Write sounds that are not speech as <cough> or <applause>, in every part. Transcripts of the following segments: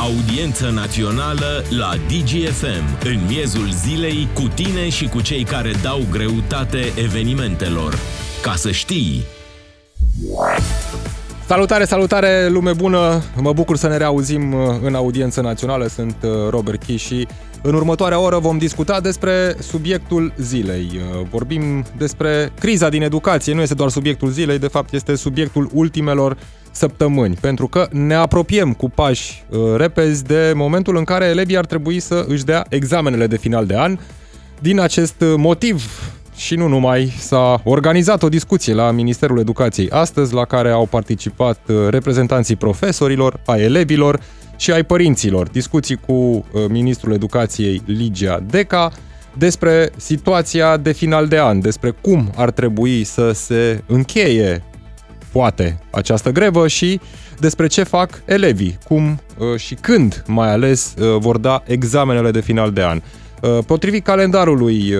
Audiență națională la DGFM, în miezul zilei, cu tine și cu cei care dau greutate evenimentelor. Ca să știi! Salutare, salutare, lume bună! Mă bucur să ne reauzim uh, în audiență națională. Sunt uh, Robert Chi și în următoarea oră vom discuta despre subiectul zilei. Uh, vorbim despre criza din educație. Nu este doar subiectul zilei, de fapt este subiectul ultimelor săptămâni, pentru că ne apropiem cu pași repezi de momentul în care elevii ar trebui să își dea examenele de final de an. Din acest motiv, și nu numai, s-a organizat o discuție la Ministerul Educației astăzi, la care au participat uh, reprezentanții profesorilor, a elevilor și ai părinților. Discuții cu uh, Ministrul Educației Ligia Deca despre situația de final de an, despre cum ar trebui să se încheie, poate, această grevă și despre ce fac elevii, cum uh, și când mai ales vor da examenele de final de an. Potrivit calendarului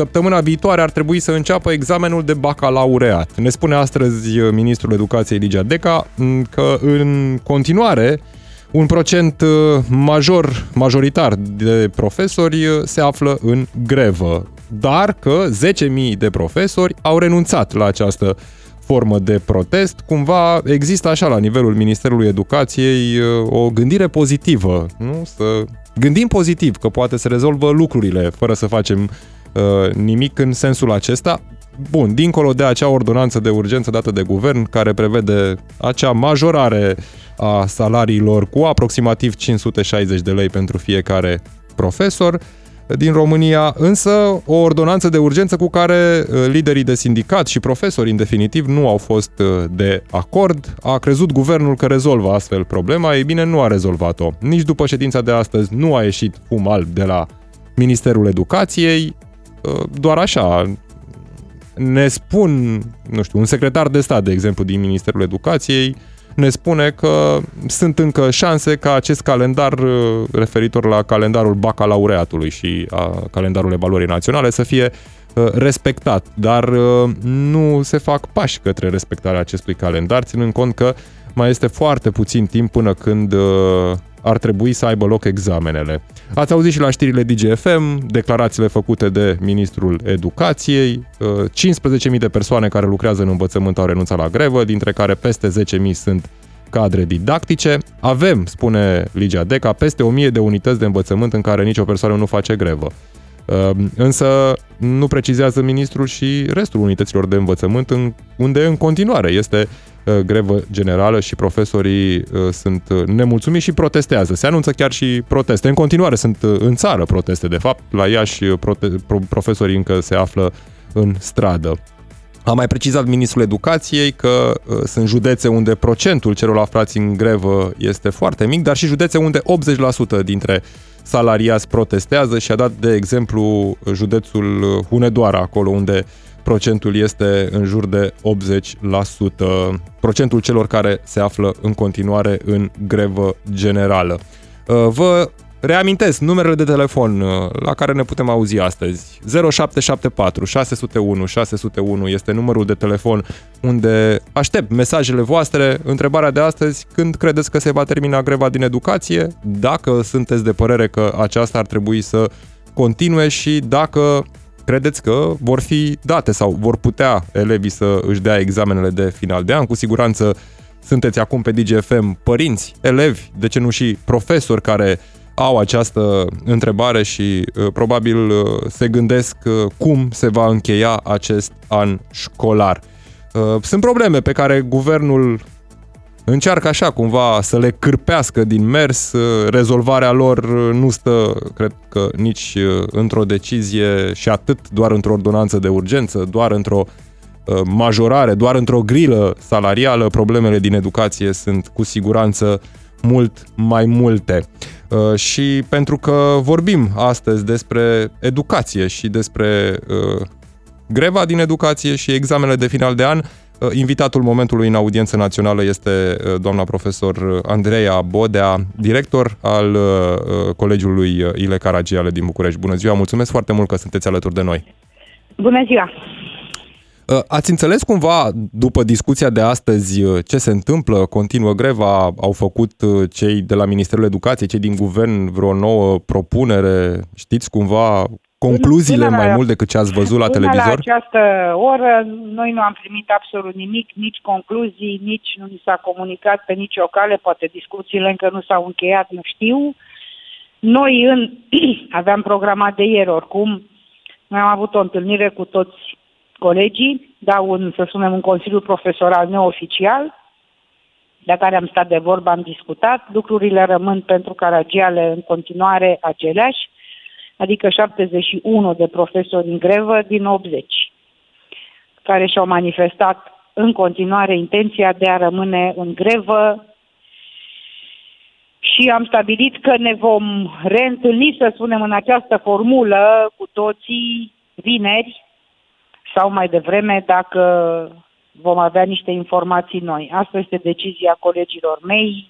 Săptămâna viitoare ar trebui să înceapă examenul de bacalaureat. Ne spune astăzi uh, Ministrul Educației Ligia Deca mm, că în continuare un procent uh, major, majoritar de profesori uh, se află în grevă, dar că 10.000 de profesori au renunțat la această formă de protest. Cumva există așa la nivelul Ministerului Educației o gândire pozitivă, nu? Să gândim pozitiv că poate se rezolvă lucrurile fără să facem Uh, nimic în sensul acesta. Bun, dincolo de acea ordonanță de urgență dată de guvern care prevede acea majorare a salariilor cu aproximativ 560 de lei pentru fiecare profesor din România, însă o ordonanță de urgență cu care uh, liderii de sindicat și profesori în definitiv nu au fost uh, de acord. A crezut guvernul că rezolvă astfel problema, ei bine nu a rezolvat-o. Nici după ședința de astăzi nu a ieșit fum alb de la Ministerul Educației, Uh, doar așa, ne spun, nu știu, un secretar de stat, de exemplu, din Ministerul Educației, ne spune că sunt încă șanse ca acest calendar uh, referitor la calendarul bacalaureatului și a calendarul evaluării naționale să fie uh, respectat, dar nu se fac pași către respectarea acestui calendar, ținând cont că mai este foarte puțin timp până când ar trebui să aibă loc examenele. Ați auzit și la știrile DGFM, declarațiile făcute de Ministrul Educației, 15.000 uh, de persoane care lucrează în învățământ au renunțat la grevă, dintre care peste 10.000 sunt cadre didactice. Avem, spune Ligia Deca, peste 1000 de unități de învățământ în care nicio persoană nu face grevă. Uh, însă nu precizează ministrul și restul unităților de învățământ în, unde în continuare este Uh, grevă generală și profesorii uh, sunt uh, nemulțumiți și protestează. Se anunță chiar și proteste. În continuare sunt în țară proteste, de fapt. La Iași prote- profesorii încă se află în stradă. A mai precizat ministrul educației că uh, sunt județe unde procentul celor aflați în grevă este foarte mic, dar și județe unde 80% dintre salariați protestează și a dat de exemplu județul Hunedoara, acolo unde procentul este în jur de 80%, procentul celor care se află în continuare în grevă generală. Uh, vă reamintesc numerele de telefon uh, la care ne putem auzi astăzi. 0774 601 601 este numărul de telefon unde aștept mesajele voastre. Întrebarea de astăzi, când credeți că se va termina greva din educație? Dacă sunteți de părere că aceasta ar trebui să continue și dacă credeți că vor fi date sau vor putea elevii să își dea examenele de final de an? Cu siguranță sunteți acum pe DGFM părinți, elevi, de ce nu și profesori care au această întrebare și uh, probabil uh, se gândesc uh, cum se va încheia acest an școlar. Uh, sunt probleme pe care guvernul încearcă așa cumva să le cârpească din mers, rezolvarea lor nu stă, cred că, nici uh, într-o decizie și atât doar într-o ordonanță de urgență, doar într-o uh, majorare, doar într-o grilă salarială, problemele din educație sunt cu siguranță mult mai multe. Uh, și pentru că vorbim astăzi despre educație și despre greva din educație și examenele de final de an, Uh, invitatul momentului în audiență națională este uh, doamna profesor Andreea Bodea, director al uh, Colegiului Ile Caragiale din București. Bună ziua, mulțumesc foarte mult că sunteți alături de noi. Bună ziua! Uh, ați înțeles cumva, după discuția de astăzi, uh, ce se întâmplă? Continuă greva? Au făcut uh, cei de la Ministerul Educației, cei din guvern, vreo nouă propunere? Știți cumva concluziile Până la- mai mult decât ce ați văzut la Până televizor? la această oră, noi nu am primit absolut nimic, nici concluzii, nici nu ni s-a comunicat pe nicio cale, poate discuțiile încă nu s-au încheiat, nu știu. Noi în, <clears throat> aveam programat de ieri oricum, noi am avut o întâlnire cu toți colegii, da, un, să spunem, un consiliu profesoral neoficial, de care am stat de vorbă, am discutat. Lucrurile rămân pentru Caragiale în continuare aceleași, adică 71 de profesori în grevă din 80, care și-au manifestat în continuare intenția de a rămâne în grevă și am stabilit că ne vom reîntâlni, să spunem, în această formulă cu toții vineri sau mai devreme dacă vom avea niște informații noi. Asta este decizia colegilor mei.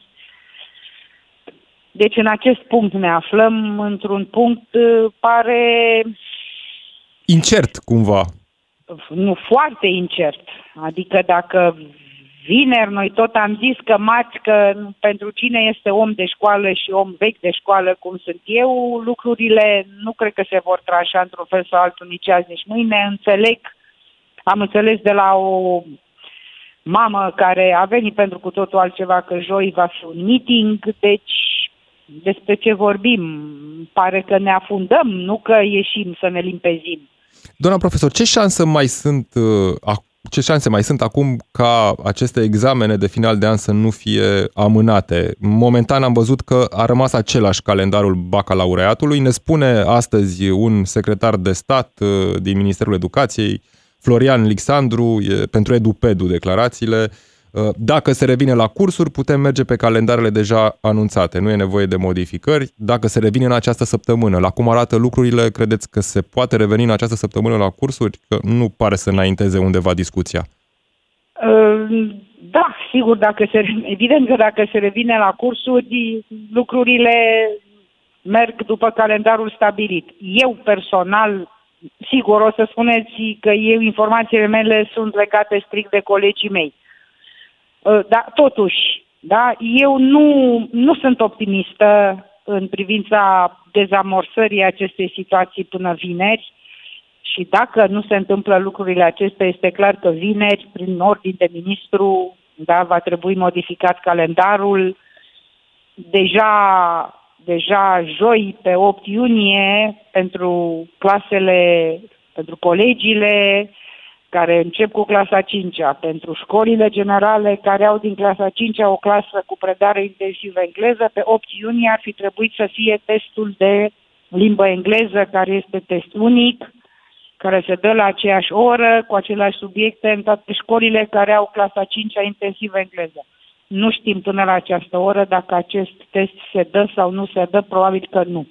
Deci în acest punct ne aflăm, într-un punct uh, pare Incert, cumva. nu foarte incert. Adică dacă vineri noi tot am zis că marți că pentru cine este om de școală și om vechi de școală cum sunt eu, lucrurile nu cred că se vor tranșa într-un fel sau altul nici azi, nici mâine. Înțeleg, am înțeles de la o mamă care a venit pentru cu totul altceva că joi va fi un meeting, deci despre ce vorbim? Pare că ne afundăm, nu că ieșim să ne limpezim. Doamna profesor, ce șanse mai sunt uh, ac- ce șanse mai sunt acum ca aceste examene de final de an să nu fie amânate? Momentan am văzut că a rămas același calendarul bacalaureatului. Ne spune astăzi un secretar de stat uh, din Ministerul Educației, Florian Lixandru, e pentru EduPedu declarațiile. Uh, Dacă se revine la cursuri, putem merge pe calendarele deja anunțate. Nu e nevoie de modificări. Dacă se revine în această săptămână, la cum arată lucrurile, credeți că se poate reveni în această săptămână la cursuri? Că nu pare să înainteze undeva discuția. Uh, Da, sigur, dacă se, evident că dacă se revine la cursuri, lucrurile merg după calendarul stabilit. Eu personal, sigur, o să spuneți că eu, informațiile mele sunt legate strict de colegii mei. Uh, Dar totuși, da, eu nu, nu sunt optimistă în privința dezamorsării acestei situații până vineri și dacă nu se întâmplă lucrurile acestea, este clar că vineri, prin ordin de ministru, da, va trebui modificat calendarul. Deja, deja joi, pe 8 iunie, pentru clasele, pentru colegiile care încep cu clasa 5-a, pentru școlile generale care au din clasa 5-a o clasă cu predare intensivă engleză, pe 8 iunie ar fi trebuit să fie testul de limbă engleză, care este test unic, care se dă la aceeași oră, cu aceleași subiecte în toate școlile care au clasa 5-a intensivă engleză. Nu știm până la această oră dacă acest test se dă sau nu se dă, probabil că nu.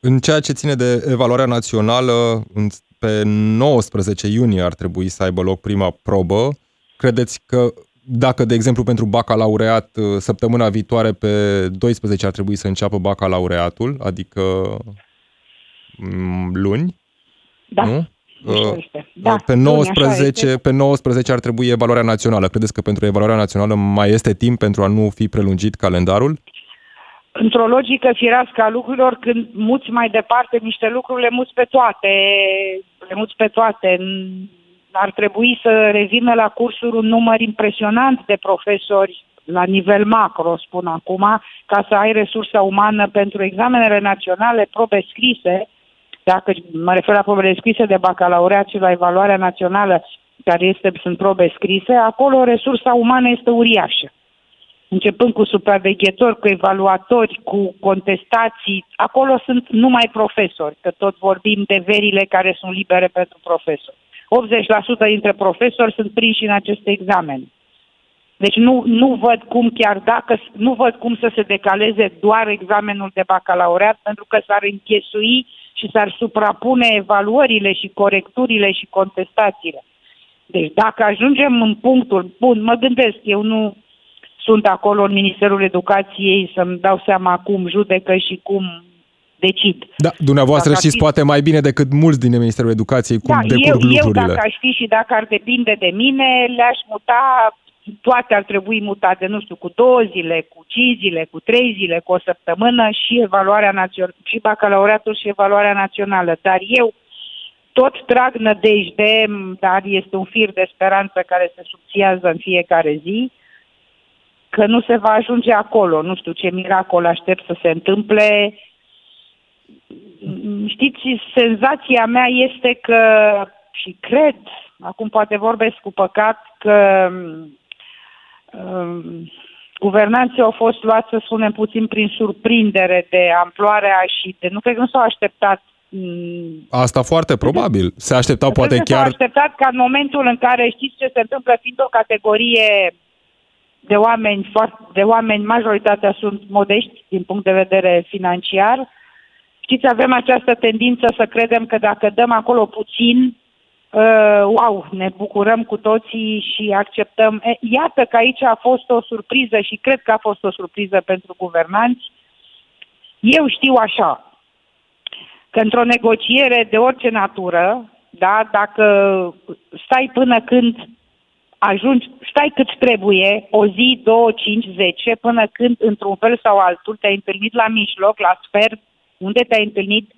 În ceea ce ține de evaluarea națională, în- pe 19 iunie ar trebui să aibă loc prima probă. Credeți că dacă, de exemplu, pentru bacalaureat, săptămâna viitoare pe 12 ar trebui să înceapă bacalaureatul, adică mm, luni, Da, nu? așa Uh, este. Da, pe, luni, așa 19, este. pe 19 ar trebui evaluarea națională. Credeți că pentru evaluarea națională mai este timp pentru a nu fi prelungit calendarul? Într-o logică firească a lucrurilor, când muți mai departe niște lucruri, le muți pe toate. Le muți pe toate. Ar trebui să revină la cursuri un număr impresionant de profesori la nivel macro, spun acum, ca să ai resursa umană pentru examenele naționale, probe scrise, dacă mă refer la probele scrise de bacalaureat și la evaluarea națională, care este, sunt probe scrise, acolo resursa umană este uriașă începând cu supraveghetori, cu evaluatori, cu contestații, acolo sunt numai profesori, că tot vorbim de verile care sunt libere pentru profesori. 80% dintre profesori sunt prinși în aceste examene. Deci nu, nu văd cum chiar dacă, nu văd cum să se decaleze doar examenul de bacalaureat, pentru că s-ar închesui și s-ar suprapune evaluările și corecturile și contestațiile. Deci dacă ajungem în punctul, bun, mă gândesc, eu nu, sunt acolo în Ministerul Educației să-mi dau seama cum judecă și cum decid. Da, dumneavoastră dacă știți fi... poate mai bine decât mulți din Ministerul Educației cum da, decurg eu, lucrurile. Eu, dacă aș fi și dacă ar depinde de mine, le-aș muta, toate ar trebui mutate, nu știu, cu două zile, cu cinci zile, cu trei zile, cu o săptămână și evaluarea națională, și bacalaureatul și evaluarea națională. Dar eu tot trag nădejde, dar este un fir de speranță care se subțiază în fiecare zi, că nu se va ajunge acolo. Nu știu ce miracol aștept să se întâmple. Știți, senzația mea este că, și cred, acum poate vorbesc cu păcat, că um, guvernanții au fost luați, să spunem, puțin prin surprindere de amploarea și de... Nu cred că nu s-au așteptat Mm. Asta foarte probabil. Se așteptau poate chiar... S-au așteptat ca în momentul în care știți ce se întâmplă, fiind o categorie de oameni, de oameni, majoritatea sunt modești din punct de vedere financiar. Știți, avem această tendință să credem că dacă dăm acolo puțin, uh, wow, ne bucurăm cu toții și acceptăm. E, iată că aici a fost o surpriză și cred că a fost o surpriză pentru guvernanți. Eu știu așa, că într-o negociere de orice natură, da, dacă stai până când ajungi, stai cât trebuie, o zi, două, cinci, zece, până când, într-un fel sau altul, te-ai întâlnit la mijloc, la sfert, unde te-ai întâlnit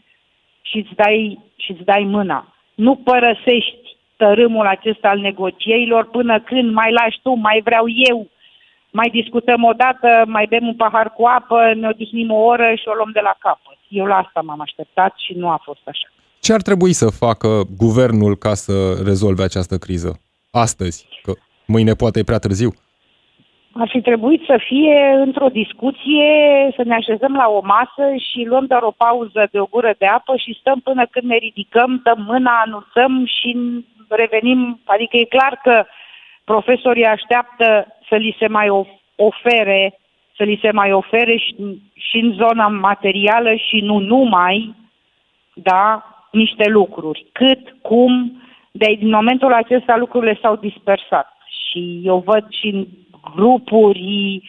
și îți dai, și îți dai mâna. Nu părăsești tărâmul acesta al negocierilor până când mai lași tu, mai vreau eu, mai discutăm o dată, mai bem un pahar cu apă, ne odihnim o oră și o luăm de la capăt. Eu la asta m-am așteptat și nu a fost așa. Ce ar trebui să facă guvernul ca să rezolve această criză? Astăzi, că mâine poate e prea târziu. Ar fi trebuit să fie într-o discuție, să ne așezăm la o masă și luăm doar o pauză de o gură de apă și stăm până când ne ridicăm, dăm mâna, anunțăm și revenim. Adică e clar că profesorii așteaptă să li se mai ofere să li se mai ofere și, și în zona materială și nu numai, da, niște lucruri. Cât, cum, de din momentul acesta lucrurile s-au dispersat. Și eu văd și în grupuri,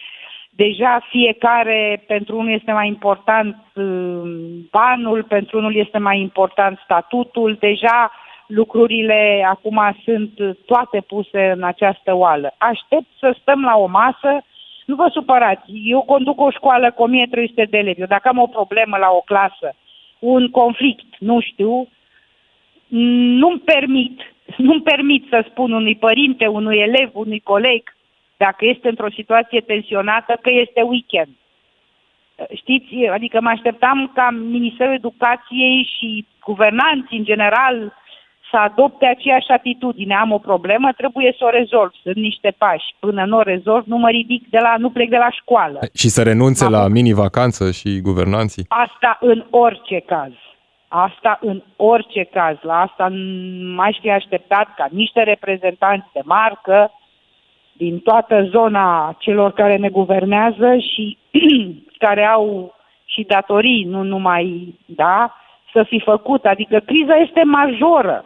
deja fiecare, pentru unul este mai important um, banul, pentru unul este mai important statutul, deja lucrurile acum sunt toate puse în această oală. Aștept să stăm la o masă nu vă supărați, eu conduc o școală cu 1300 de elevi. Eu dacă am o problemă la o clasă, un conflict, nu știu, nu-mi permit, nu-mi permit să spun unui părinte, unui elev, unui coleg, dacă este într-o situație tensionată, că este weekend. Știți, adică mă așteptam ca Ministerul Educației și guvernanții în general să adopte aceeași atitudine. Am o problemă, trebuie să o rezolv. Sunt niște pași. Până nu o rezolv, nu mă ridic de la, nu plec de la școală. Și să renunțe Am... la mini-vacanță și guvernanții? Asta în orice caz. Asta în orice caz. La asta mai fi așteptat ca niște reprezentanți de marcă din toată zona celor care ne guvernează și <clears throat> care au și datorii, nu numai, da, să fi făcut. Adică criza este majoră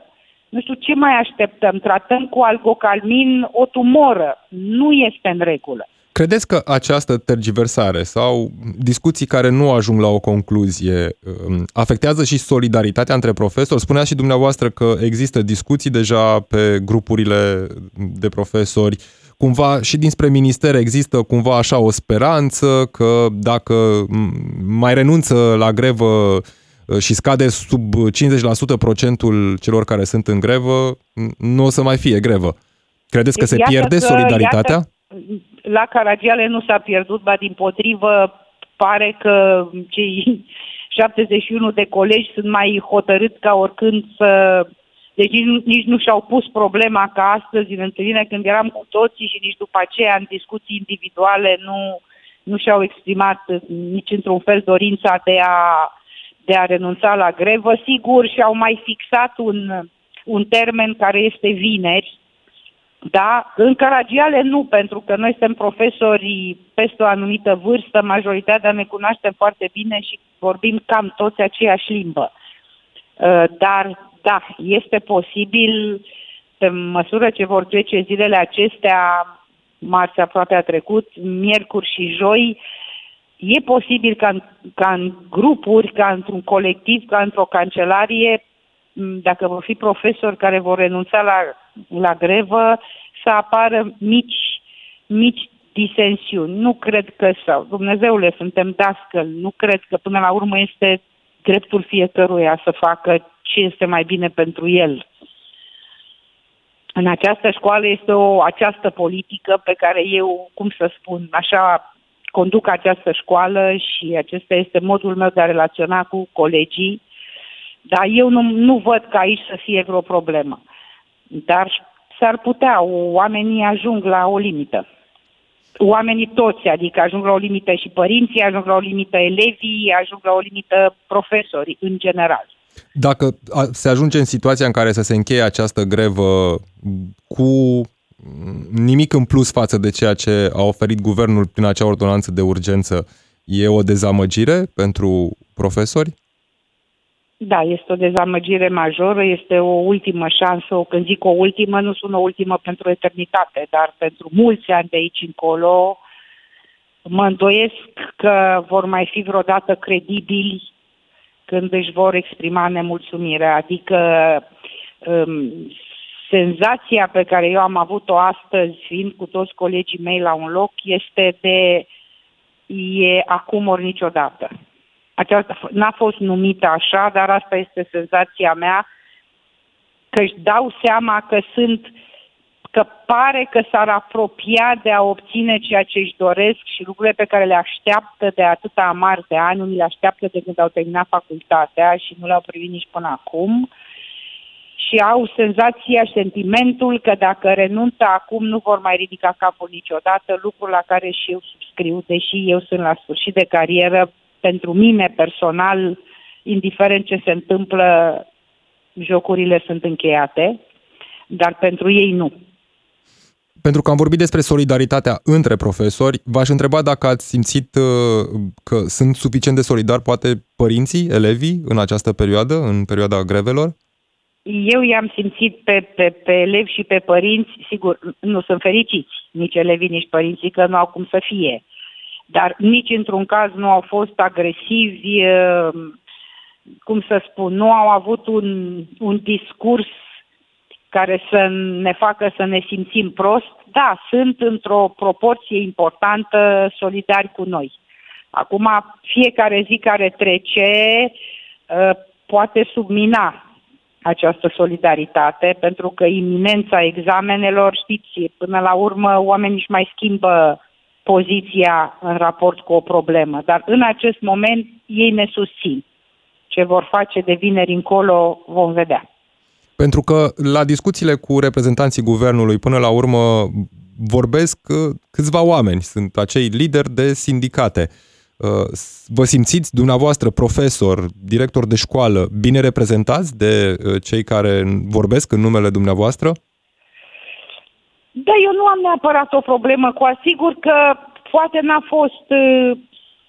nu știu ce mai așteptăm, tratăm cu algocalmin o tumoră. Nu este în regulă. Credeți că această tergiversare sau discuții care nu ajung la o concluzie um, afectează și solidaritatea între profesori? Spunea și dumneavoastră că există discuții deja pe grupurile de profesori. Cumva și dinspre minister există cumva așa o speranță că dacă mai renunță la grevă Uh, și scade sub 50% procentul celor care sunt în grevă, nu o să mai fie grevă. Credeți că se iată pierde că, solidaritatea? Iată, la Caragiale nu s-a pierdut, ba din potrivă pare că cei <laughs> 71 de colegi sunt mai hotărâți ca oricând să... Deci nici, nici nu și-au pus problema ca astăzi în întâlnire când eram cu toții și nici după aceea în discuții individuale nu, nu și-au exprimat nici într-un fel dorința de a de a renunța la grevă. Sigur, și-au mai fixat un, un termen care este vineri, da, în Caragiale nu, pentru că noi suntem profesori peste o anumită vârstă, majoritatea ne cunoaștem foarte bine și vorbim cam toți aceeași limbă. Uh, dar, da, este posibil, pe măsură ce vor trece zilele acestea, marți aproape a trecut, miercuri și joi, E posibil ca în, ca în grupuri, ca într-un colectiv, ca într-o cancelarie, dacă vor fi profesori care vor renunța la, la grevă, să apară mici, mici disensiuni. Nu cred că, sau Dumnezeule, suntem dascăl, nu cred că până la urmă este dreptul fiecăruia să facă ce este mai bine pentru el. În această școală este o această politică pe care eu, cum să spun, așa conduc această școală și acesta este modul meu de a relaționa cu colegii, dar eu nu, nu văd că aici să fie vreo problemă. Dar s-ar putea, oamenii ajung la o limită. Oamenii toți, adică ajung la o limită și părinții, ajung la o limită elevii, ajung la o limită profesorii, în general. Dacă se ajunge în situația în care să se încheie această grevă cu nimic în plus față de ceea ce a oferit guvernul prin acea ordonanță de urgență, e o dezamăgire pentru profesori? Da, este o dezamăgire majoră, este o ultimă șansă, când zic o ultimă, nu sunt o ultimă pentru eternitate, dar pentru mulți ani de aici încolo, mă îndoiesc că vor mai fi vreodată credibili când își vor exprima nemulțumirea. Adică um, senzația pe care eu am avut-o astăzi, fiind cu toți colegii mei la un loc, este de e acum ori niciodată. Aceasta n-a fost numită așa, dar asta este senzația mea, că își dau seama că sunt, că pare că s-ar apropia de a obține ceea ce își doresc și lucrurile pe care le așteaptă de atâta amar de ani, unii le așteaptă de când au terminat facultatea și nu le-au privit nici până acum, și au senzația, sentimentul că dacă renunță acum nu vor mai ridica capul niciodată, lucru la care și eu subscriu, deși eu sunt la sfârșit de carieră, pentru mine personal, indiferent ce se întâmplă, jocurile sunt încheiate, dar pentru ei nu. Pentru că am vorbit despre solidaritatea între profesori, v-aș întreba dacă ați simțit uh, că sunt suficient de solidari poate părinții, elevii în această perioadă, în perioada grevelor? Eu i-am simțit pe, pe, pe elevi și pe părinți, sigur, nu sunt fericiți, nici elevii, nici părinții, că nu au cum să fie. Dar nici într-un caz nu au fost agresivi, uh, cum să spun, nu au avut un, un discurs care să ne facă să ne simțim prost. Da, sunt într-o proporție importantă solidari cu noi. Acum, fiecare zi care trece uh, poate submina această solidaritate, pentru că iminența examenelor, știți, până la urmă oamenii își mai schimbă poziția în raport cu o problemă, dar în acest moment ei ne susțin. Ce vor face de vineri încolo vom vedea. Pentru că la discuțiile cu reprezentanții guvernului până la urmă vorbesc uh, câțiva oameni, sunt acei lideri de sindicate. Uh, vă simțiți dumneavoastră, profesor, director de școală, bine reprezentați de uh, cei care vorbesc în numele dumneavoastră? Da, eu nu am neapărat o problemă cu asigur că poate n-a fost, uh,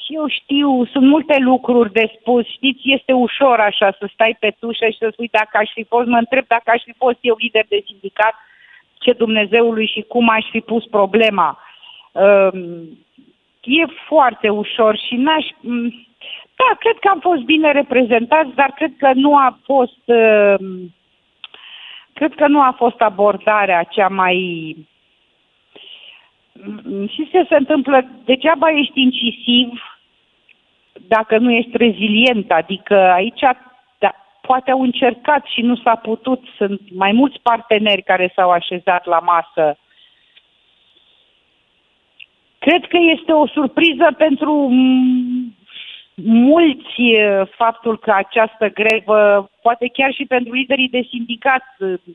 eu știu, sunt multe lucruri de spus, știți, este ușor așa să stai pe tușă și să spui dacă aș fi fost, mă întreb dacă aș fi fost eu lider de sindicat, ce Dumnezeului și cum aș fi pus problema. Um, e foarte ușor și n-aș... Da, cred că am fost bine reprezentați, dar cred că nu a fost... Um, cred că nu a fost abordarea cea mai... Și ce se întâmplă? Degeaba ești incisiv dacă nu ești rezilient, adică aici da, poate au încercat și nu s-a putut, sunt mai mulți parteneri care s-au așezat la masă Cred că este o surpriză pentru mulți faptul că această grevă, poate chiar și pentru liderii de sindicat,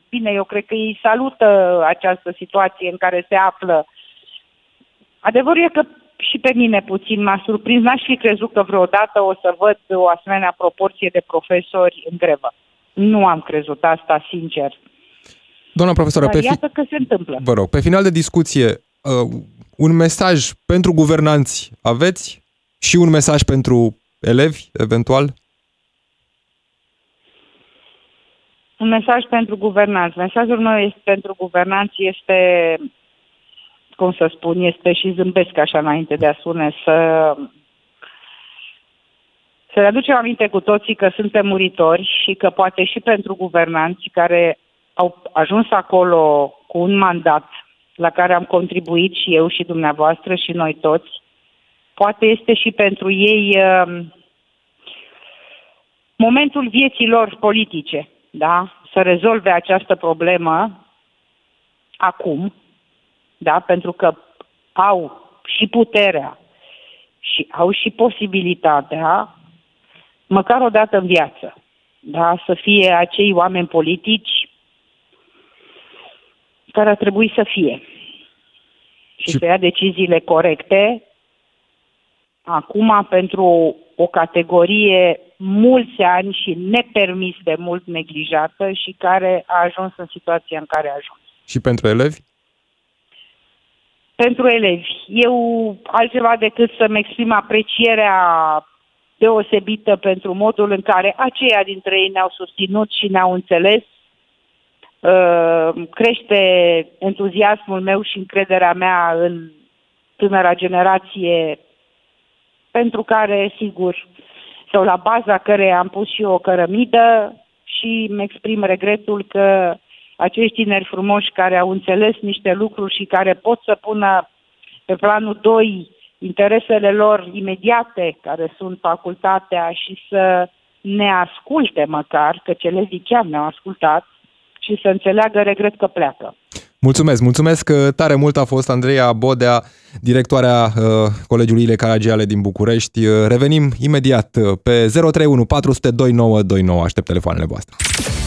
bine, eu cred că ei salută această situație în care se află. Adevărul e că și pe mine puțin m-a surprins. N-aș fi crezut că vreodată o să văd o asemenea proporție de profesori în grevă. Nu am crezut asta, sincer. Doamna profesoră, Dar pe iată fi... că se întâmplă. Vă rog, pe final de discuție, uh, un mesaj pentru guvernanți aveți și un mesaj pentru elevi, eventual? Un mesaj pentru guvernanți. Mesajul meu este, pentru guvernanți este, cum să spun, este și zâmbesc așa înainte de a spune, să, să ne aducem aminte cu toții că suntem muritori și că poate și pentru guvernanți care au ajuns acolo cu un mandat la care am contribuit și eu și dumneavoastră și noi toți, poate este și pentru ei uh, momentul vieții lor politice, da? Să rezolve această problemă acum, da? Pentru că au și puterea și au și posibilitatea, măcar o dată în viață, da? Să fie acei oameni politici care ar trebui să fie și, și să ia deciziile corecte acum pentru o categorie mulți ani și nepermis de mult neglijată și care a ajuns în situația în care a ajuns. Și pentru elevi? Pentru elevi. Eu altceva decât să-mi exprim aprecierea deosebită pentru modul în care aceia dintre ei ne-au susținut și ne-au înțeles. Uh, crește entuziasmul meu și încrederea mea în tânăra generație pentru care, sigur, sau la baza care am pus și eu o cărămidă și îmi exprim regretul că acești tineri frumoși care au înțeles niște lucruri și care pot să pună pe planul 2 interesele lor imediate, care sunt facultatea, și să ne asculte măcar, că celezii chiar ne-au ascultat, și să înțeleagă regret că pleacă. Mulțumesc, mulțumesc tare mult a fost Andreea Bodea, directoarea uh, Colegiului Ile Caragiale din București. Uh, revenim imediat uh, pe 031 400 2929. Aștept telefoanele voastre.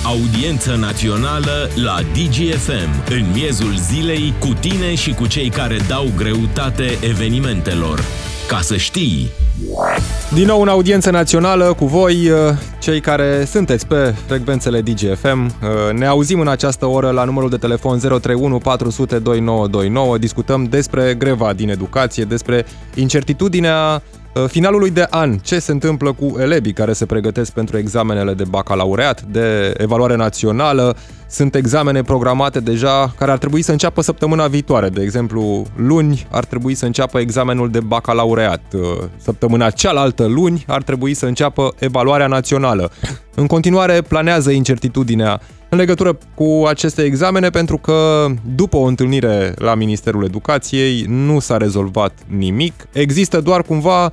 Audiență națională la DGFM, în miezul zilei, cu tine și cu cei care dau greutate evenimentelor. Ca să știi! Din nou în audiență națională cu voi, uh, cei care sunteți pe frecvențele DGFM. Uh, ne auzim în această oră la numărul de telefon 031 400 2929. Discutăm despre greva din educație, despre incertitudinea uh, finalului de an. Ce se întâmplă cu elevii care se pregătesc pentru examenele de bacalaureat, de evaluare națională, sunt examene programate deja care ar trebui să înceapă săptămâna viitoare. De exemplu, luni ar trebui să înceapă examenul de bacalaureat. Uh, săptămâna cealaltă, luni, ar trebui să înceapă evaluarea națională. În continuare, planează incertitudinea în legătură cu aceste examene pentru că după o întâlnire la Ministerul Educației nu s-a rezolvat nimic. Există doar cumva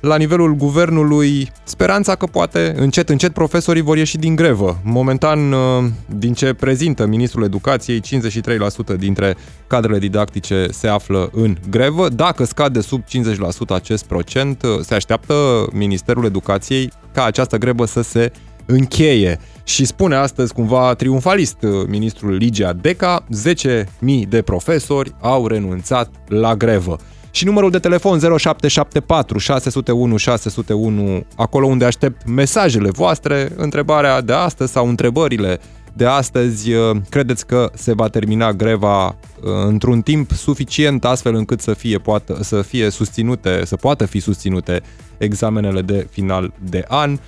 la nivelul guvernului speranța că poate încet, încet profesorii vor ieși din grevă. Momentan, uh, din ce prezintă Ministrul Educației, 53% dintre cadrele didactice se află în grevă. Dacă scade sub 50% acest procent, uh, se așteaptă Ministerul Educației ca această grevă să se încheie. Și spune astăzi cumva triumfalist uh, ministrul Ligia Deca, 10.000 de profesori au renunțat la grevă și numărul de telefon 0774 601 601, acolo unde aștept mesajele voastre, întrebarea de astăzi sau întrebările de astăzi, uh, credeți că se va termina greva uh, într-un timp suficient astfel încât să fie, poată, să fie susținute, să poată fi susținute examenele de final de an?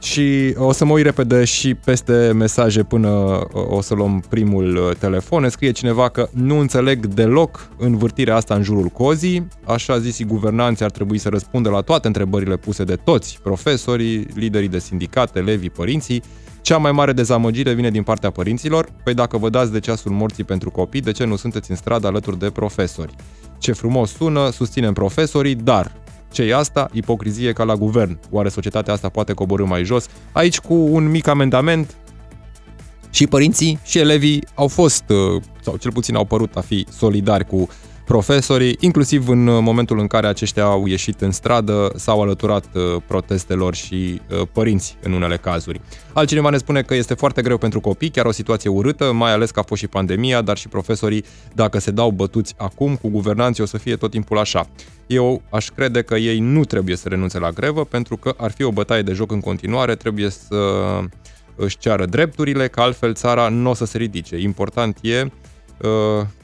Și o să mă uit repede și peste mesaje până o să luăm primul uh, telefon. Ne scrie cineva că nu înțeleg deloc învârtirea asta în jurul cozii. Așa zis, guvernanții ar trebui să răspundă la toate întrebările puse de toți, profesorii, liderii de sindicate, elevii, părinții. Cea mai mare dezamăgire vine din partea părinților. Păi dacă vă dați de ceasul morții pentru copii, de ce nu sunteți în stradă alături de profesori? Ce frumos sună, susținem profesorii, dar ce e asta? Ipocrizie ca la guvern. Oare societatea asta poate coborâ mai jos? Aici cu un mic amendament și părinții și elevii au fost, uh, sau cel puțin au părut a fi solidari cu profesorii, inclusiv în uh, momentul în care aceștia au ieșit în stradă, s-au alăturat uh, protestelor și uh, părinți în unele cazuri. Altcineva ne spune că este foarte greu pentru copii, chiar o situație urâtă, mai ales că a fost și pandemia, dar și profesorii, dacă se dau bătuți acum cu guvernanții, o să fie tot timpul așa. Eu aș crede că ei nu trebuie să renunțe la grevă, pentru că ar fi o bătaie de joc în continuare, trebuie să își ceară drepturile, că altfel țara nu o să se ridice. Important e Uh,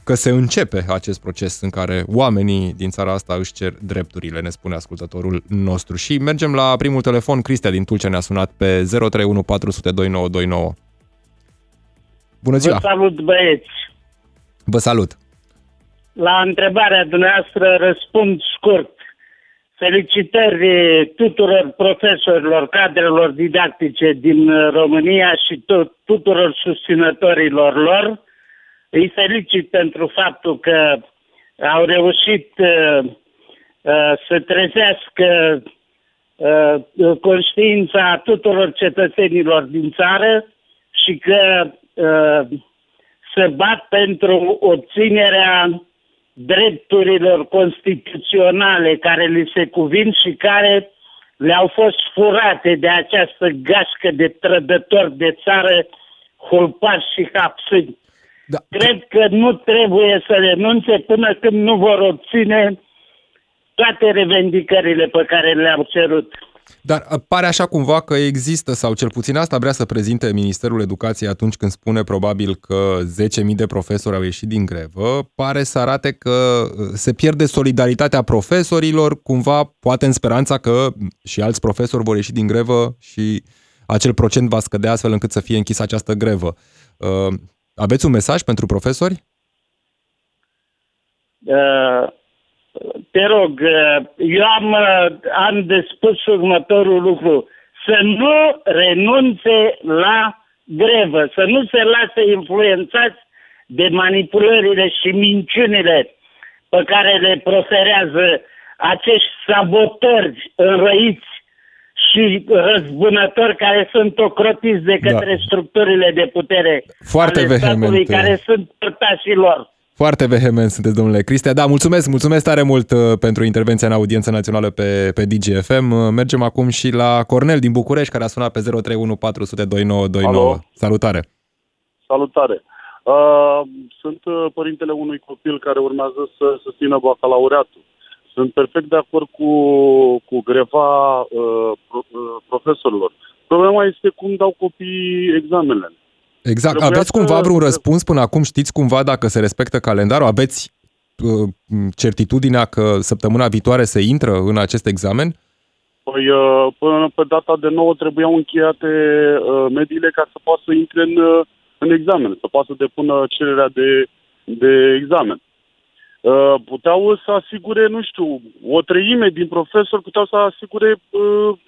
că se începe acest proces în care oamenii din țara asta își cer drepturile, ne spune ascultătorul nostru. Și mergem la primul telefon. Cristia din Tulcea ne-a sunat pe 031 400 2929. Bună ziua! Vă salut, băieți! Vă salut! La întrebarea dumneavoastră răspund scurt. felicitări tuturor profesorilor, cadrelor didactice din România și tot, tuturor susținătorilor lor. Îi felicit pentru faptul că au reușit uh, uh, să trezească uh, conștiința tuturor cetățenilor din țară și că uh, se bat pentru obținerea drepturilor constituționale care li se cuvin și care le-au fost furate de această gașcă de trădători de țară, holpași și hapsâni. Da. Cred că nu trebuie să renunțe până când nu vor obține toate revendicările pe care le-au cerut. Dar uh, pare așa cumva că există, sau cel puțin asta vrea să prezinte Ministerul Educației atunci când spune probabil că 10.000 de profesori au ieșit din grevă, pare să arate că uh, se pierde solidaritatea profesorilor, cumva poate în speranța că și alți profesori vor ieși din grevă și acel procent va scădea astfel încât să fie închisă această grevă. Uh, aveți un mesaj pentru profesori? Uh te rog, eu am, am de spus următorul lucru. Să nu renunțe la grevă, să nu se lase influențați de manipulările și minciunile pe care le proferează acești sabotori înrăiți și răzbunători care sunt ocrotiți de către da. structurile de putere Foarte ale vehement. statului, care sunt părtașii lor. Foarte vehement sunteți, domnule Cristea. Da, mulțumesc, mulțumesc tare mult uh, pentru intervenția în audiență națională pe, pe DGFM. Uh, mergem acum și la Cornel din București, care a sunat pe 031 Salutare! Salutare! Uh, sunt uh, părintele unui copil care urmează să susțină bacalaureatul. Sunt perfect de acord cu, cu greva uh, profesorilor. Problema este cum dau copiii examenele. Exact. Trebuia Aveți cumva vreun răspuns până acum? Știți cumva dacă se respectă calendarul? Aveți uh, certitudinea că săptămâna viitoare se intră în acest examen? Păi, uh, până pe data de 9 trebuiau încheiate uh, mediile ca să poată să intre în, uh, în examen, să poată să depună cererea de, de examen. Uh, puteau să asigure, nu știu, o treime din profesori puteau să asigure uh,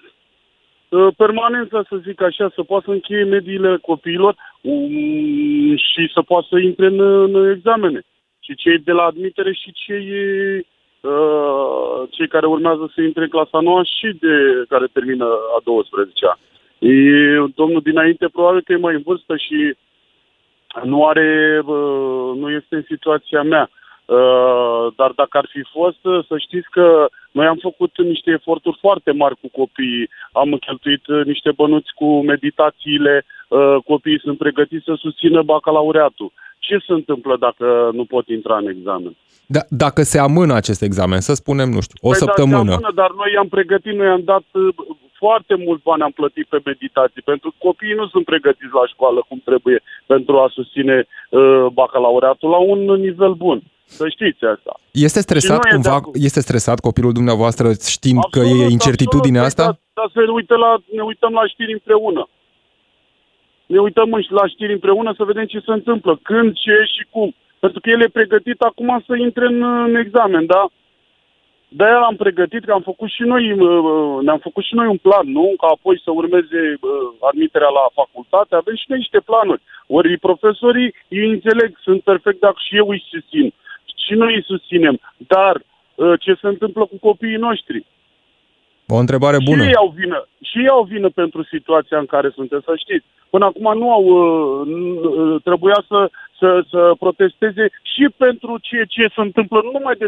Uh, permanența, să zic așa, să poată să încheie mediile copiilor um, și să poată să intre în, în examene. Și cei de la admitere și cei, uh, cei care urmează să intre în clasa nouă și de care termină a 12-a. E, domnul dinainte probabil că e mai în vârstă și nu are, uh, nu este în situația mea. Uh, dar dacă ar fi fost, uh, să știți că noi am făcut niște eforturi foarte mari cu copiii. Am cheltuit uh, niște bănuți cu meditațiile, copiii sunt pregătiți să susțină bacalaureatul. Ce se întâmplă dacă nu pot intra în examen? Da, dacă se amână acest examen, să spunem, nu știu, o păi săptămână. Da, se amână, dar noi am pregătit, noi am dat foarte mult bani am plătit pe meditații, pentru că copiii nu sunt pregătiți la școală cum trebuie pentru a susține uh, bacalaureatul la un nivel bun. Să știți asta. Este stresat cumva, este stresat copilul dumneavoastră știind absolut, că e incertitudinea absolut, asta? Da, da, să uită la, ne uităm la știri împreună. Ne uităm la știri împreună să vedem ce se întâmplă, când, ce și cum. Pentru că el e pregătit acum să intre în, în examen, da? De-aia l-am pregătit, că am făcut și noi, uh, uh, ne-am făcut și noi un plan, nu? Ca apoi să urmeze uh, admiterea la facultate, avem și noi niște planuri. Ori profesorii, ei înțeleg, sunt perfect dacă și eu îi susțin și noi îi susținem. Dar uh, ce se întâmplă cu copiii noștri? O întrebare bună. Și ei au vină, și ei au vină pentru situația în care suntem, să știți. Până acum nu au, uh, uh, trebuia să, să, să protesteze și pentru ceea ce se întâmplă, nu numai de,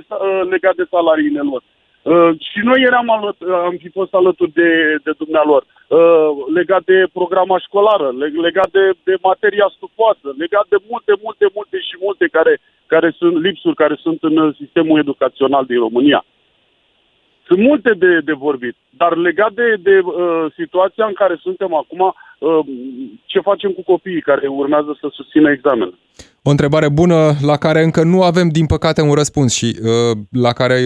legat de salariile lor, Uh, și noi eram alăt, uh, am fi fost alături de, de dumnealor, uh, legat de programa școlară, legat de, de materia stufoasă, legat de multe, multe, multe și multe care, care sunt lipsuri care sunt în sistemul educațional din România. Sunt multe de, de vorbit, dar legat de, de uh, situația în care suntem acum, uh, ce facem cu copiii care urmează să susțină examenele? O întrebare bună la care încă nu avem, din păcate, un răspuns și uh, la care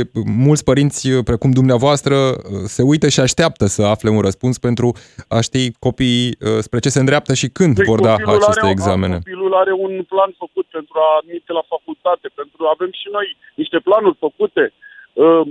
mulți părinți, uh, precum dumneavoastră, uh, se uită și așteaptă să afle un răspuns pentru a ști copiii uh, spre ce se îndreaptă și când păi vor da aceste are, examene. Copilul are un plan făcut pentru a admite la facultate, pentru avem și noi niște planuri făcute. Uh,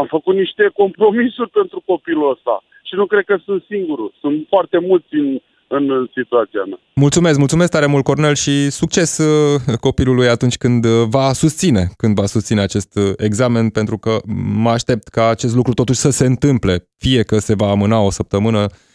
am făcut niște compromisuri pentru copilul ăsta și nu cred că sunt singurul. Sunt foarte mulți în, în situația mea. Mulțumesc, mulțumesc tare mult, Cornel, și succes uh, copilului atunci când uh, va susține, când va susține acest uh, examen, pentru că mă aștept ca acest lucru totuși să se întâmple, fie că se va amâna o săptămână, Uh,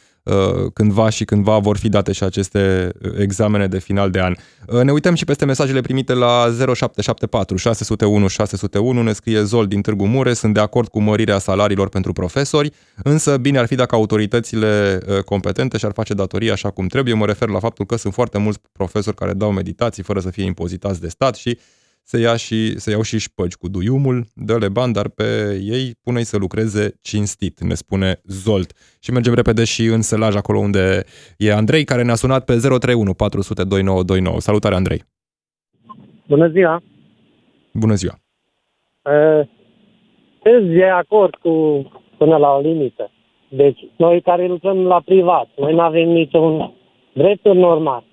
cândva și cândva vor fi date și aceste uh, examene de final de an. Uh, ne uităm și peste mesajele primite la 0774 601 601, ne scrie Zol din Târgu Mureș, sunt de acord cu mărirea salariilor pentru profesori, însă bine ar fi dacă autoritățile competente și-ar face datoria așa cum trebuie. Mă refer la faptul că sunt foarte mulți profesori care dau meditații fără să fie impozitați de stat și să, ia și, să iau și șpăgi cu duiumul, dă-le bani, dar pe ei pune-i să lucreze cinstit, ne spune Zolt. Și mergem repede și în Sălaj, acolo unde e Andrei, care ne-a sunat pe 031 400 2929. Salutare, Andrei! Bună ziua! Bună ziua! Sunt de acord cu până la o limită. Deci, noi care lucrăm la privat, noi nu avem niciun drepturi normal.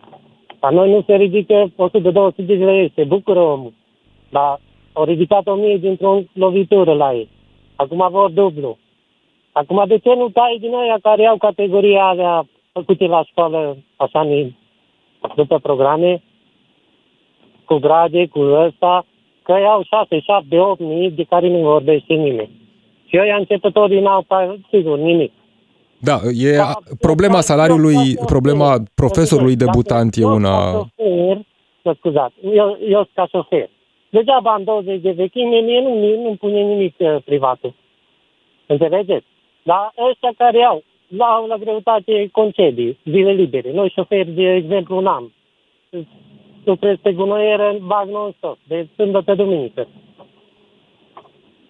La noi nu se ridică 100-200 de lei, se bucură omul. Dar au ridicat 1000 dintr-o lovitură la ei. Acum vor dublu. Acum de ce nu tai din aia care au categoria avea făcute la școală așa după programe, cu grade, cu ăsta, că iau 6, 7, 8 mii de care nu vorbește nimeni. Și eu începătorii n-au, sigur, nimic. Da, e da, problema salariului, problema profesorului debutant e una... Șofer, scuzați, eu, eu sunt ca șofer. Degeaba am 20 de vechime, mie nu, mie nu pune nimic uh, privatul. Înțelegeți? Dar ăștia care au, la, la greutate concedii, zile libere. Noi șoferi, de exemplu, un an. Lucrez pe gunoieră, bag non-stop, de sâmbătă duminică.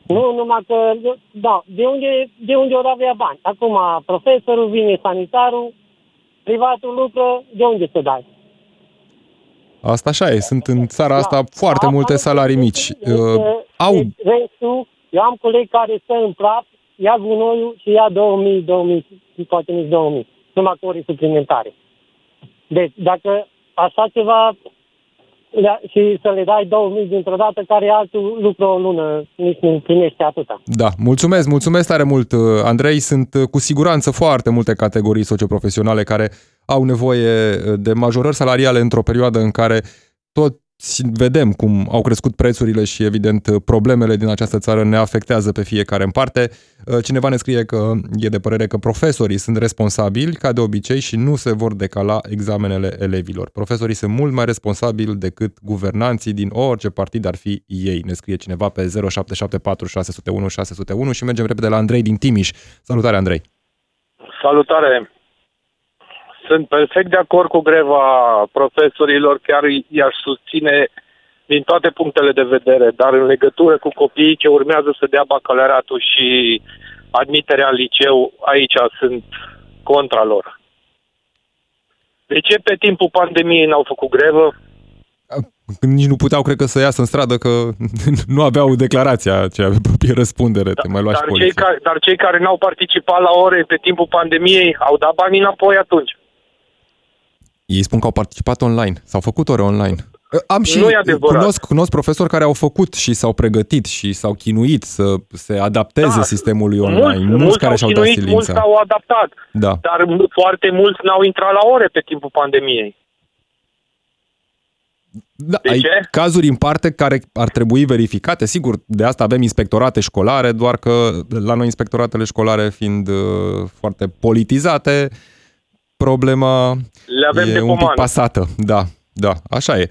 Nu, numai că, da, de unde, de unde ori avea bani. Acum, profesorul vine sanitarul, privatul lucră, de unde să dai? Asta așa e, sunt în țara da. asta foarte da, multe salarii mici. Uh, au... Restul, eu am colegi care stă în praf, ia gunoiul și ia 2000, 2000, poate nici 2000, numai cu ori suplimentare. Deci, dacă așa ceva și să le dai 2000 dintr-o dată, care altul lucru o lună, nici nu primește atâta. Da, mulțumesc, mulțumesc tare mult, uh, Andrei. Sunt uh, cu siguranță foarte multe categorii socioprofesionale care au nevoie uh, de majorări salariale într-o perioadă în care tot vedem cum au crescut prețurile și, evident, problemele din această țară ne afectează pe fiecare în parte. Uh, cineva ne scrie că e de părere că profesorii sunt responsabili, ca de obicei, și nu se vor decala examenele elevilor. Profesorii sunt mult mai responsabili decât guvernanții din orice partid ar fi ei, ne scrie cineva pe 0774 601 601 și mergem repede la Andrei din Timiș. Salutare, Andrei! Salutare! Sunt perfect de acord cu greva profesorilor, chiar i-aș susține din toate punctele de vedere, dar în legătură cu copiii ce urmează să dea bacalaureatul și admiterea în liceu, aici sunt contra lor. De ce pe timpul pandemiei n-au făcut grevă? Nici nu puteau, cred că, să iasă în stradă, că <laughs> nu aveau declarația ce avea proprie răspundere, da, te mai lua dar, cei care, dar cei care n-au participat la ore pe timpul pandemiei au dat banii înapoi atunci. Ei spun că au participat online, s-au făcut ore online. Am și nu e cunosc, cunosc profesori care au făcut și s-au pregătit și s-au chinuit să se adapteze da, sistemului online. Mulți, mulți, mulți care și-au chinuit, dat silința. Mulți s-au adaptat, da. dar foarte mulți n-au intrat la ore pe timpul pandemiei. Da, de ai ce? cazuri în parte care ar trebui verificate. Sigur, de asta avem inspectorate școlare, doar că la noi inspectoratele școlare fiind uh, foarte politizate, uh, problema Le avem e de un pic pasată. Da, da, așa e.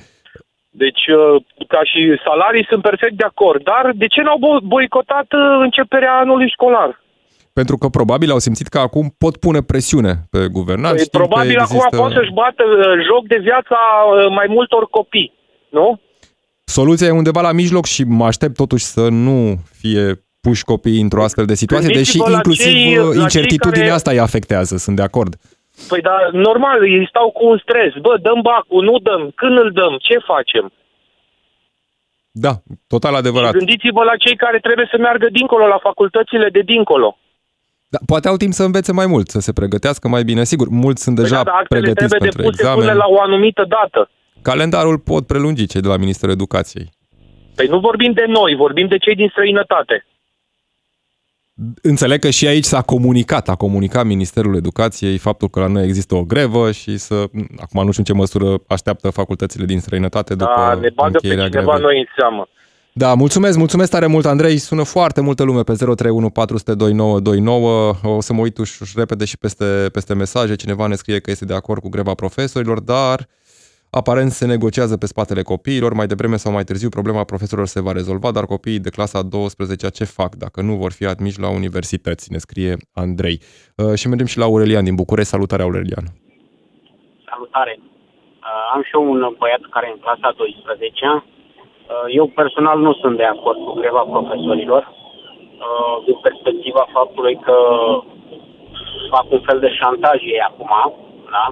Deci, uh, ca și salarii sunt perfect de acord, dar de ce n-au boicotat uh, începerea anului școlar? Pentru că probabil au simțit că acum pot pune presiune pe guvernanți. Păi, probabil există... acum pot să-și bată uh, joc de viața mai multor copii, nu? Soluția e undeva la mijloc și mă aștept totuși să nu fie puși copiii într-o astfel de situație, deși inclusiv cei, incertitudinea care... asta îi afectează, sunt de acord. Păi dar normal, ei stau cu un stres. Bă, dăm bacul, nu dăm, când îl dăm, ce facem? Da, total adevărat. Și gândiți-vă la cei care trebuie să meargă dincolo, la facultățile de dincolo. Da, poate au timp să învețe mai mult, să se pregătească mai bine. Sigur, mulți sunt deja păi da, pregătiți trebuie pentru examen. până la o anumită dată. Calendarul pot prelungi cei de la Ministerul Educației. Păi nu vorbim de noi, vorbim de cei din străinătate. Înțeleg că și aici s-a comunicat, a comunicat Ministerul Educației faptul că la noi există o grevă și să, acum nu știu în ce măsură așteaptă facultățile din străinătate după Da, ne bagă pe încheierea cineva grevei. noi în seamă. Da, mulțumesc, mulțumesc tare mult, Andrei. Sună foarte multă lume pe 031 400 2929. O să mă uit uș, uș repede și peste, peste mesaje. Cineva ne scrie că este de acord cu greva profesorilor, dar aparent se negociază pe spatele copiilor. Mai devreme sau mai târziu problema profesorilor se va rezolva, dar copiii de clasa 12 ce fac dacă nu vor fi admiși la universități, ne scrie Andrei. Uh, și mergem și la Aurelian din București. Salutare, Aurelian. Salutare! Uh, am și eu un băiat care e în clasa 12 uh, Eu personal nu sunt de acord cu greva profesorilor uh, din perspectiva faptului că fac un fel de șantaj ei acum, da?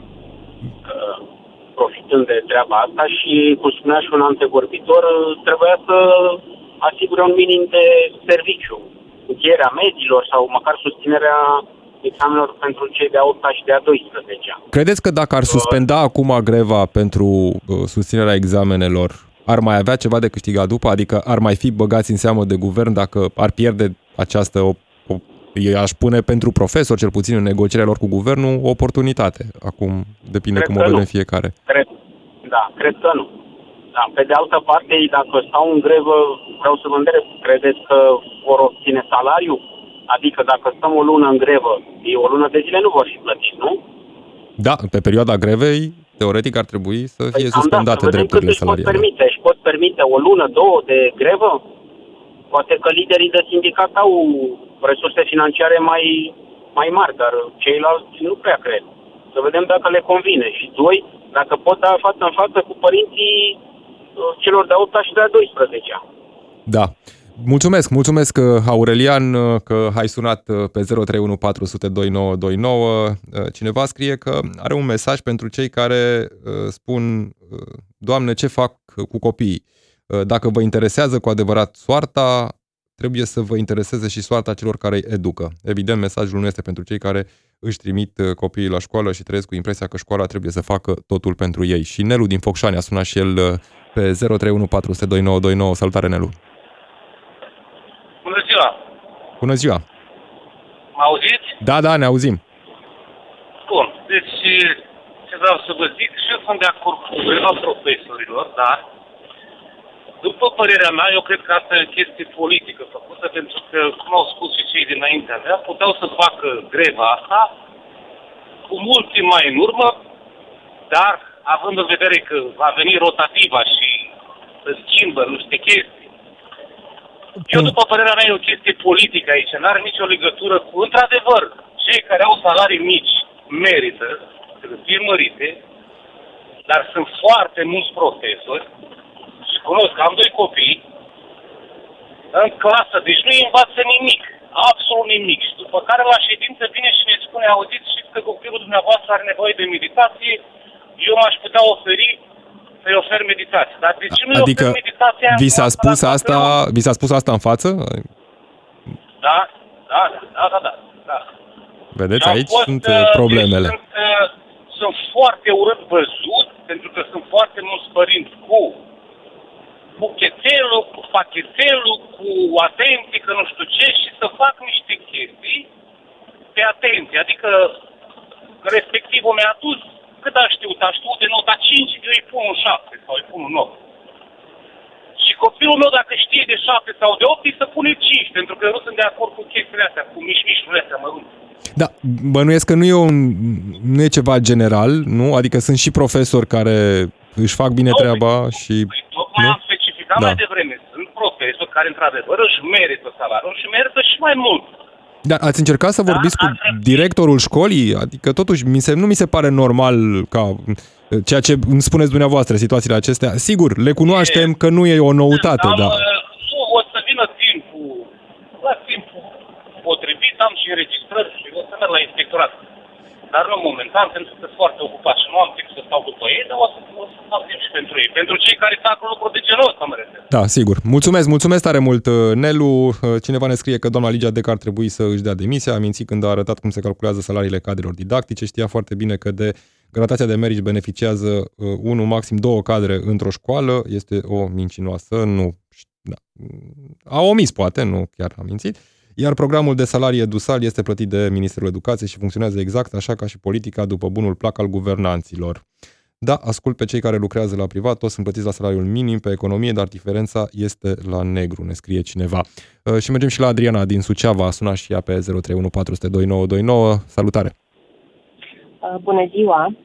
Uh, profitând de treaba asta și, cum spunea și un antevorbitor, uh, trebuia să asigure un minim de serviciu, încheierea medilor sau măcar susținerea examenelor pentru cei de a 8 și de a 12 Credeți că dacă ar suspenda acum greva pentru uh, susținerea examenelor, ar mai avea ceva de câștigat după? Adică ar mai fi băgați în seamă de guvern dacă ar pierde această, o, o, eu aș pune pentru profesor, cel puțin în negocierea lor cu guvernul, o oportunitate. Acum depinde Cred cum o că vedem nu. fiecare. Cred, da, cred că nu. Da, pe de altă parte, ei dacă stau în grevă, vreau să vă întreb, credeți că vor obține salariu? Adică dacă stăm o lună în grevă, ei o lună de zile nu vor fi plătiți, nu? Da, pe perioada grevei, teoretic ar trebui să fie Păi cam suspendate să vedem drepturile cât își pot salariale. permite. Își pot permite o lună, două de grevă? Poate că liderii de sindicat au resurse financiare mai, mai mari, dar ceilalți nu prea cred. Să vedem dacă le convine. Și doi, dacă pot da față în față cu părinții uh, celor de 8 și de 12 Da. Mulțumesc, mulțumesc uh, Aurelian uh, că ai sunat uh, pe 031 400 2929. Uh, Cineva scrie că are un mesaj pentru cei care uh, spun uh, Doamne, ce fac cu copiii? Uh, Dacă vă interesează cu adevărat soarta, trebuie să vă intereseze și soarta celor care îi educă. Evident, mesajul nu este pentru cei care își trimit uh, copiii la școală și trăiesc cu impresia că școala trebuie să facă totul pentru ei. Și Nelu din Focșani a sunat și el uh, pe 031 400 2929. Salutare, Nelu! Bună ziua! Bună ziua! Mă auziți? Da, da, ne auzim. Bun. Deci, ce vreau să vă zic, și eu sunt de acord cu greva profesorilor, dar, după părerea mea, eu cred că asta e o chestie politică făcută, pentru că, cum au spus și cei dinaintea mea, puteau să facă greva asta cu mult timp mai în urmă, dar, având în vedere că va veni rotativa și se schimbă niște chestii, eu, după părerea mea, e o chestie politică aici. Nu are nicio legătură cu... Într-adevăr, cei care au salarii mici merită să fie mărite, dar sunt foarte mulți profesori și cunosc, am doi copii în clasă, deci nu îi învață nimic, absolut nimic. Și după care la ședință vine și ne spune, auziți, știți că copilul dumneavoastră are nevoie de meditație, eu m-aș putea oferi să-i ofer meditație. Dar de ce nu Adică ofer meditația în vi s-a clasa spus la asta, toată vi s-a spus asta în față? Da, da, da, da, da. da. Vedeți, Și am aici fost, sunt uh, uh, problemele. Deci, sunt, uh, sunt foarte urât văzut, pentru că sunt foarte mulți părinți cu buchetelul, cu pachetelul, cu atenție, că nu știu ce, și să fac niște chestii pe atenție. Adică respectivul mi-a adus cât a știut, a știut de nota 5, eu îi pun un 7 sau îi pun un 8. Și copilul meu, dacă știe de 7 sau de 8, îi să pune 5, pentru că eu nu sunt de acord cu chestiile astea, cu mișmișurile astea mărunte. Da, bănuiesc că nu e, un, nu e ceva general, nu? Adică sunt și profesori care își fac bine treaba și... Tocmai Nu? am specificat Da. mai devreme. Sunt profesori care, într-adevăr, își merită salariul și merită și mai mult. Dar ați încercat să vorbiți cu directorul școlii? Adică totuși mi se, nu mi se pare normal ca uh, ceea ce îmi spuneți dumneavoastră, situațiile acestea. Sigur, le cunoaștem că nu e o noutate, am, dar... uh, nu, o să vină timpul, la timpul potrivit, am și înregistrări și o să merg la inspectorat. Dar nu momentan, pentru că sunt foarte ocupat și nu am timp să stau după ei, dar o să, o să stau timp și pentru ei. Pentru cei care fac lucruri de genul ăsta, mă refer. Da, sigur. Mulțumesc, mulțumesc tare mult, uh, Nelu. Uh, Cineva ne scrie că doamna Ligia Dec ar trebui să își dea demisia. A mințit când a arătat cum se calculează salariile cadrelor didactice. Știa foarte bine că de gratația de merit beneficiază uh, unul, maxim două cadre într-o școală. Este o mincinoasă, nu... Da. A omis, poate, nu chiar a mințit. Iar programul de salarii edusal este plătit de Ministerul Educației și funcționează exact așa ca și politica după bunul plac al guvernanților. Da, ascult pe cei care lucrează la privat, toți sunt plătiți la salariul minim pe economie, dar diferența este la negru, ne scrie cineva. Uh, și mergem și la Adriana din Suceava, a sunat și ea pe 031 Salutare! Uh, bună ziua!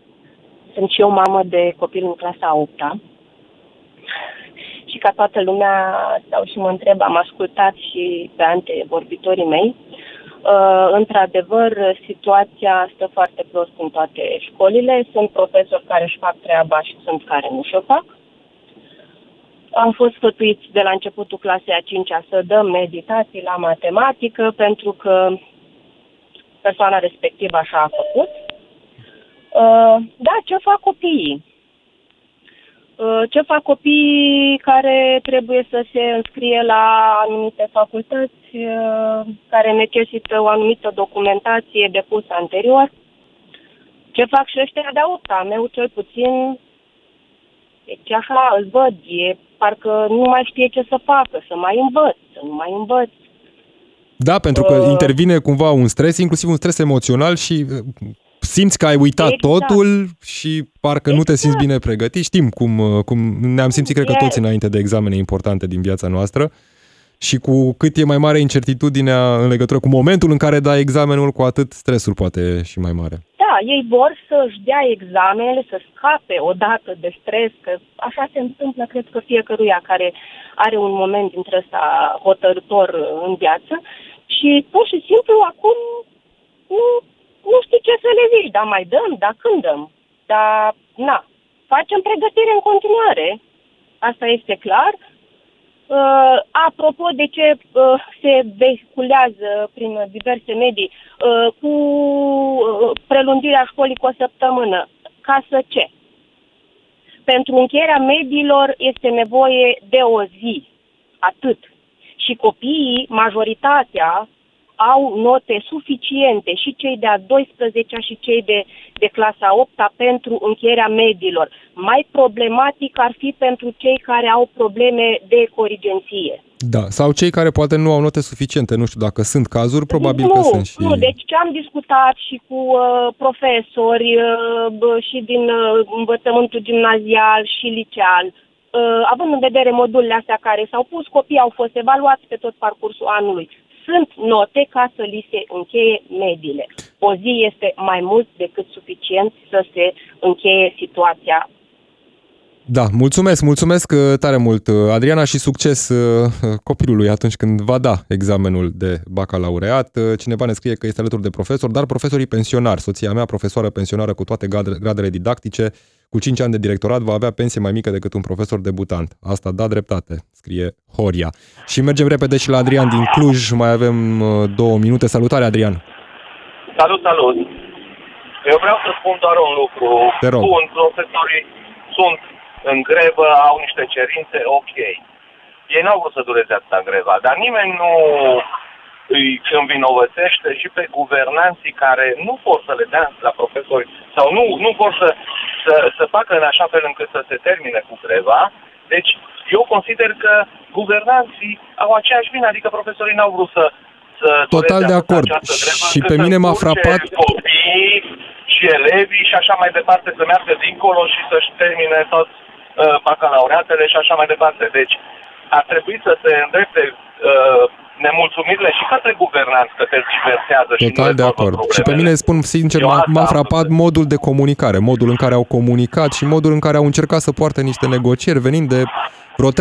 Sunt și eu mamă de copil în clasa 8 -a. Și ca toată lumea stau și mă întreb, am ascultat și pe antevorbitorii mei, Uh, într-adevăr, situația stă foarte prost în toate școlile. Sunt profesori care își fac treaba și sunt care nu și-o fac. Am fost sfătuiți de la începutul clasei a 5 să dăm meditații la matematică pentru că persoana respectivă așa a făcut. Uh, da, ce fac copiii? Uh, ce fac copiii care trebuie să se înscrie la anumite facultăți uh, care necesită o anumită documentație depusă anterior? Ce fac și ăștia de auta? meu cel puțin deci așa îl văd, e parcă nu mai știe ce să facă, să mai învăț, să nu mai învăț. Da, pentru că uh, intervine cumva un stres, inclusiv un stres emoțional și simți că ai uitat exact. totul și parcă exact. nu te simți exact. bine pregătit. Știm cum, uh, cum ne-am simțit, cred că toți înainte de examene importante din viața noastră. Și cu cât e mai mare incertitudinea în legătură cu momentul în care dai examenul, cu atât stresul poate și mai mare. Da, ei vor să-și dea examenele, să scape odată de stres, că așa se întâmplă, cred că fiecăruia care are un moment dintre ăsta hotărător în viață și pur și simplu acum nu nu știi ce să le zici, dar mai dăm, dar când dăm? Dar, na, facem pregătire în continuare, asta este clar. Uh, apropo de ce uh, se vehiculează prin diverse medii uh, cu uh, prelungirea școlii cu o săptămână, ca să ce? Pentru încheierea mediilor este nevoie de o zi, atât. Și copiii, majoritatea, au note suficiente și cei de-a 12 și cei de, de clasa 8 pentru încheierea mediilor. Mai problematic ar fi pentru cei care au probleme de corigenție. Da, sau cei care poate nu au note suficiente, nu știu dacă sunt cazuri, probabil nu, că sunt și... Nu, deci ce am discutat și cu uh, profesori uh, și din uh, învățământul gimnazial și liceal, uh, având în vedere modulele astea care s-au pus, copiii au fost evaluați pe tot parcursul anului sunt note ca să li se încheie mediile. O zi este mai mult decât suficient să se încheie situația da, mulțumesc, mulțumesc uh, tare mult, uh, Adriana, și succes uh, copilului atunci când va da examenul de bacalaureat. Cineva ne scrie că este alături de profesor, dar profesorii pensionari, soția mea, profesoară pensionară cu toate gradele didactice, cu 5 ani de directorat, va avea pensie mai mică decât un profesor debutant. Asta da dreptate, scrie Horia. Și mergem repede și la Adrian din Cluj, mai avem două minute. Salutare, Adrian! Salut, salut! Eu vreau să spun doar un lucru. Te rog. Bun, profesorii sunt în grevă, au niște cerințe, ok. Ei n-au vrut să dureze atâta greva, dar nimeni nu îi învinovățește și pe guvernanții care nu vor să le dea la profesori sau nu, nu vor să, să, să facă în așa fel încât să se termine cu greva. Deci eu consider că guvernanții au aceeași vină, adică profesorii n-au vrut să, să Total de acord. Grevă, și pe mine m-a frapat... Copiii și elevii și așa mai departe să meargă dincolo și să-și termine tot Uh, bacalaureatele și așa mai departe. Deci ar trebui să se îndrepte uh, nemulțumirile și către guvernanți că te diversează Total și de acord. Și pe mine, spun sincer, m-a, m-a frapat modul de comunicare, modul în care au comunicat și modul în care au încercat să poarte niște negocieri, venind de vreo 3-4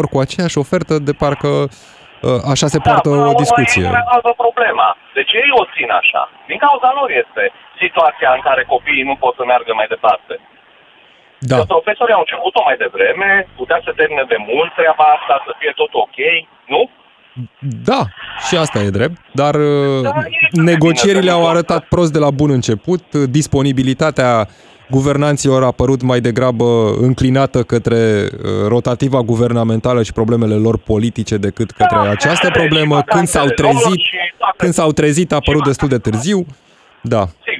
ori cu aceeași ofertă, de parcă uh, așa se da, poartă o discuție. Da, problema. Deci ei o țin așa. Din cauza lor este situația în care copiii nu pot să meargă mai departe. Da. Că profesorii au început-o mai devreme, putea să termine de mult treaba asta, să fie tot ok, nu? Da, și asta e drept, dar da, uh, negocierile au arătat prost de la bun început, disponibilitatea guvernanților a părut mai degrabă înclinată către uh, rotativa guvernamentală și problemele lor politice decât către da, această problemă. Când s-au trezit, când s-au trezit a părut destul de târziu. Da merg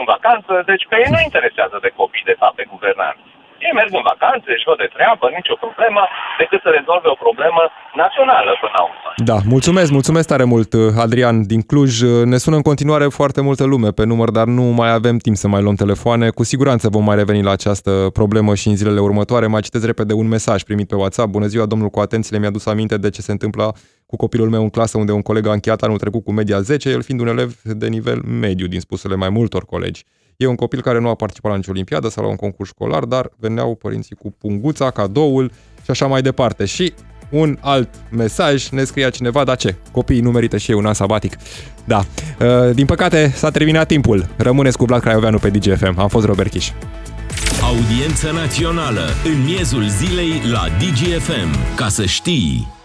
în vacanță, deci pe ei nu interesează de copii, de fapt, pe guvernanți. Ei merg în vacanțe, își văd de treabă, nicio problemă, decât să rezolve o problemă națională până la urmă. Da, mulțumesc, mulțumesc tare mult, Adrian din Cluj. Ne sună în continuare foarte multă lume pe număr, dar nu mai avem timp să mai luăm telefoane. Cu siguranță vom mai reveni la această problemă și în zilele următoare. Mai citesc repede un mesaj primit pe WhatsApp. Bună ziua, domnul cu atenție, mi-a dus aminte de ce se întâmplă cu copilul meu în clasă unde un coleg a încheiat anul trecut cu media 10, el fiind un elev de nivel mediu, din spusele mai multor colegi. E un copil care nu a participat la nicio olimpiadă sau la un concurs școlar, dar veneau părinții cu punguța, cadoul și așa mai departe. Și un alt mesaj ne scria cineva, da ce? Copiii nu merită și ei un an sabatic. Da. Uh, din păcate s-a terminat timpul. Rămâneți cu Vlad Craioveanu pe DGFM. Am fost Robert Kiș. Audiență națională în miezul zilei la DGFM. Ca să știi...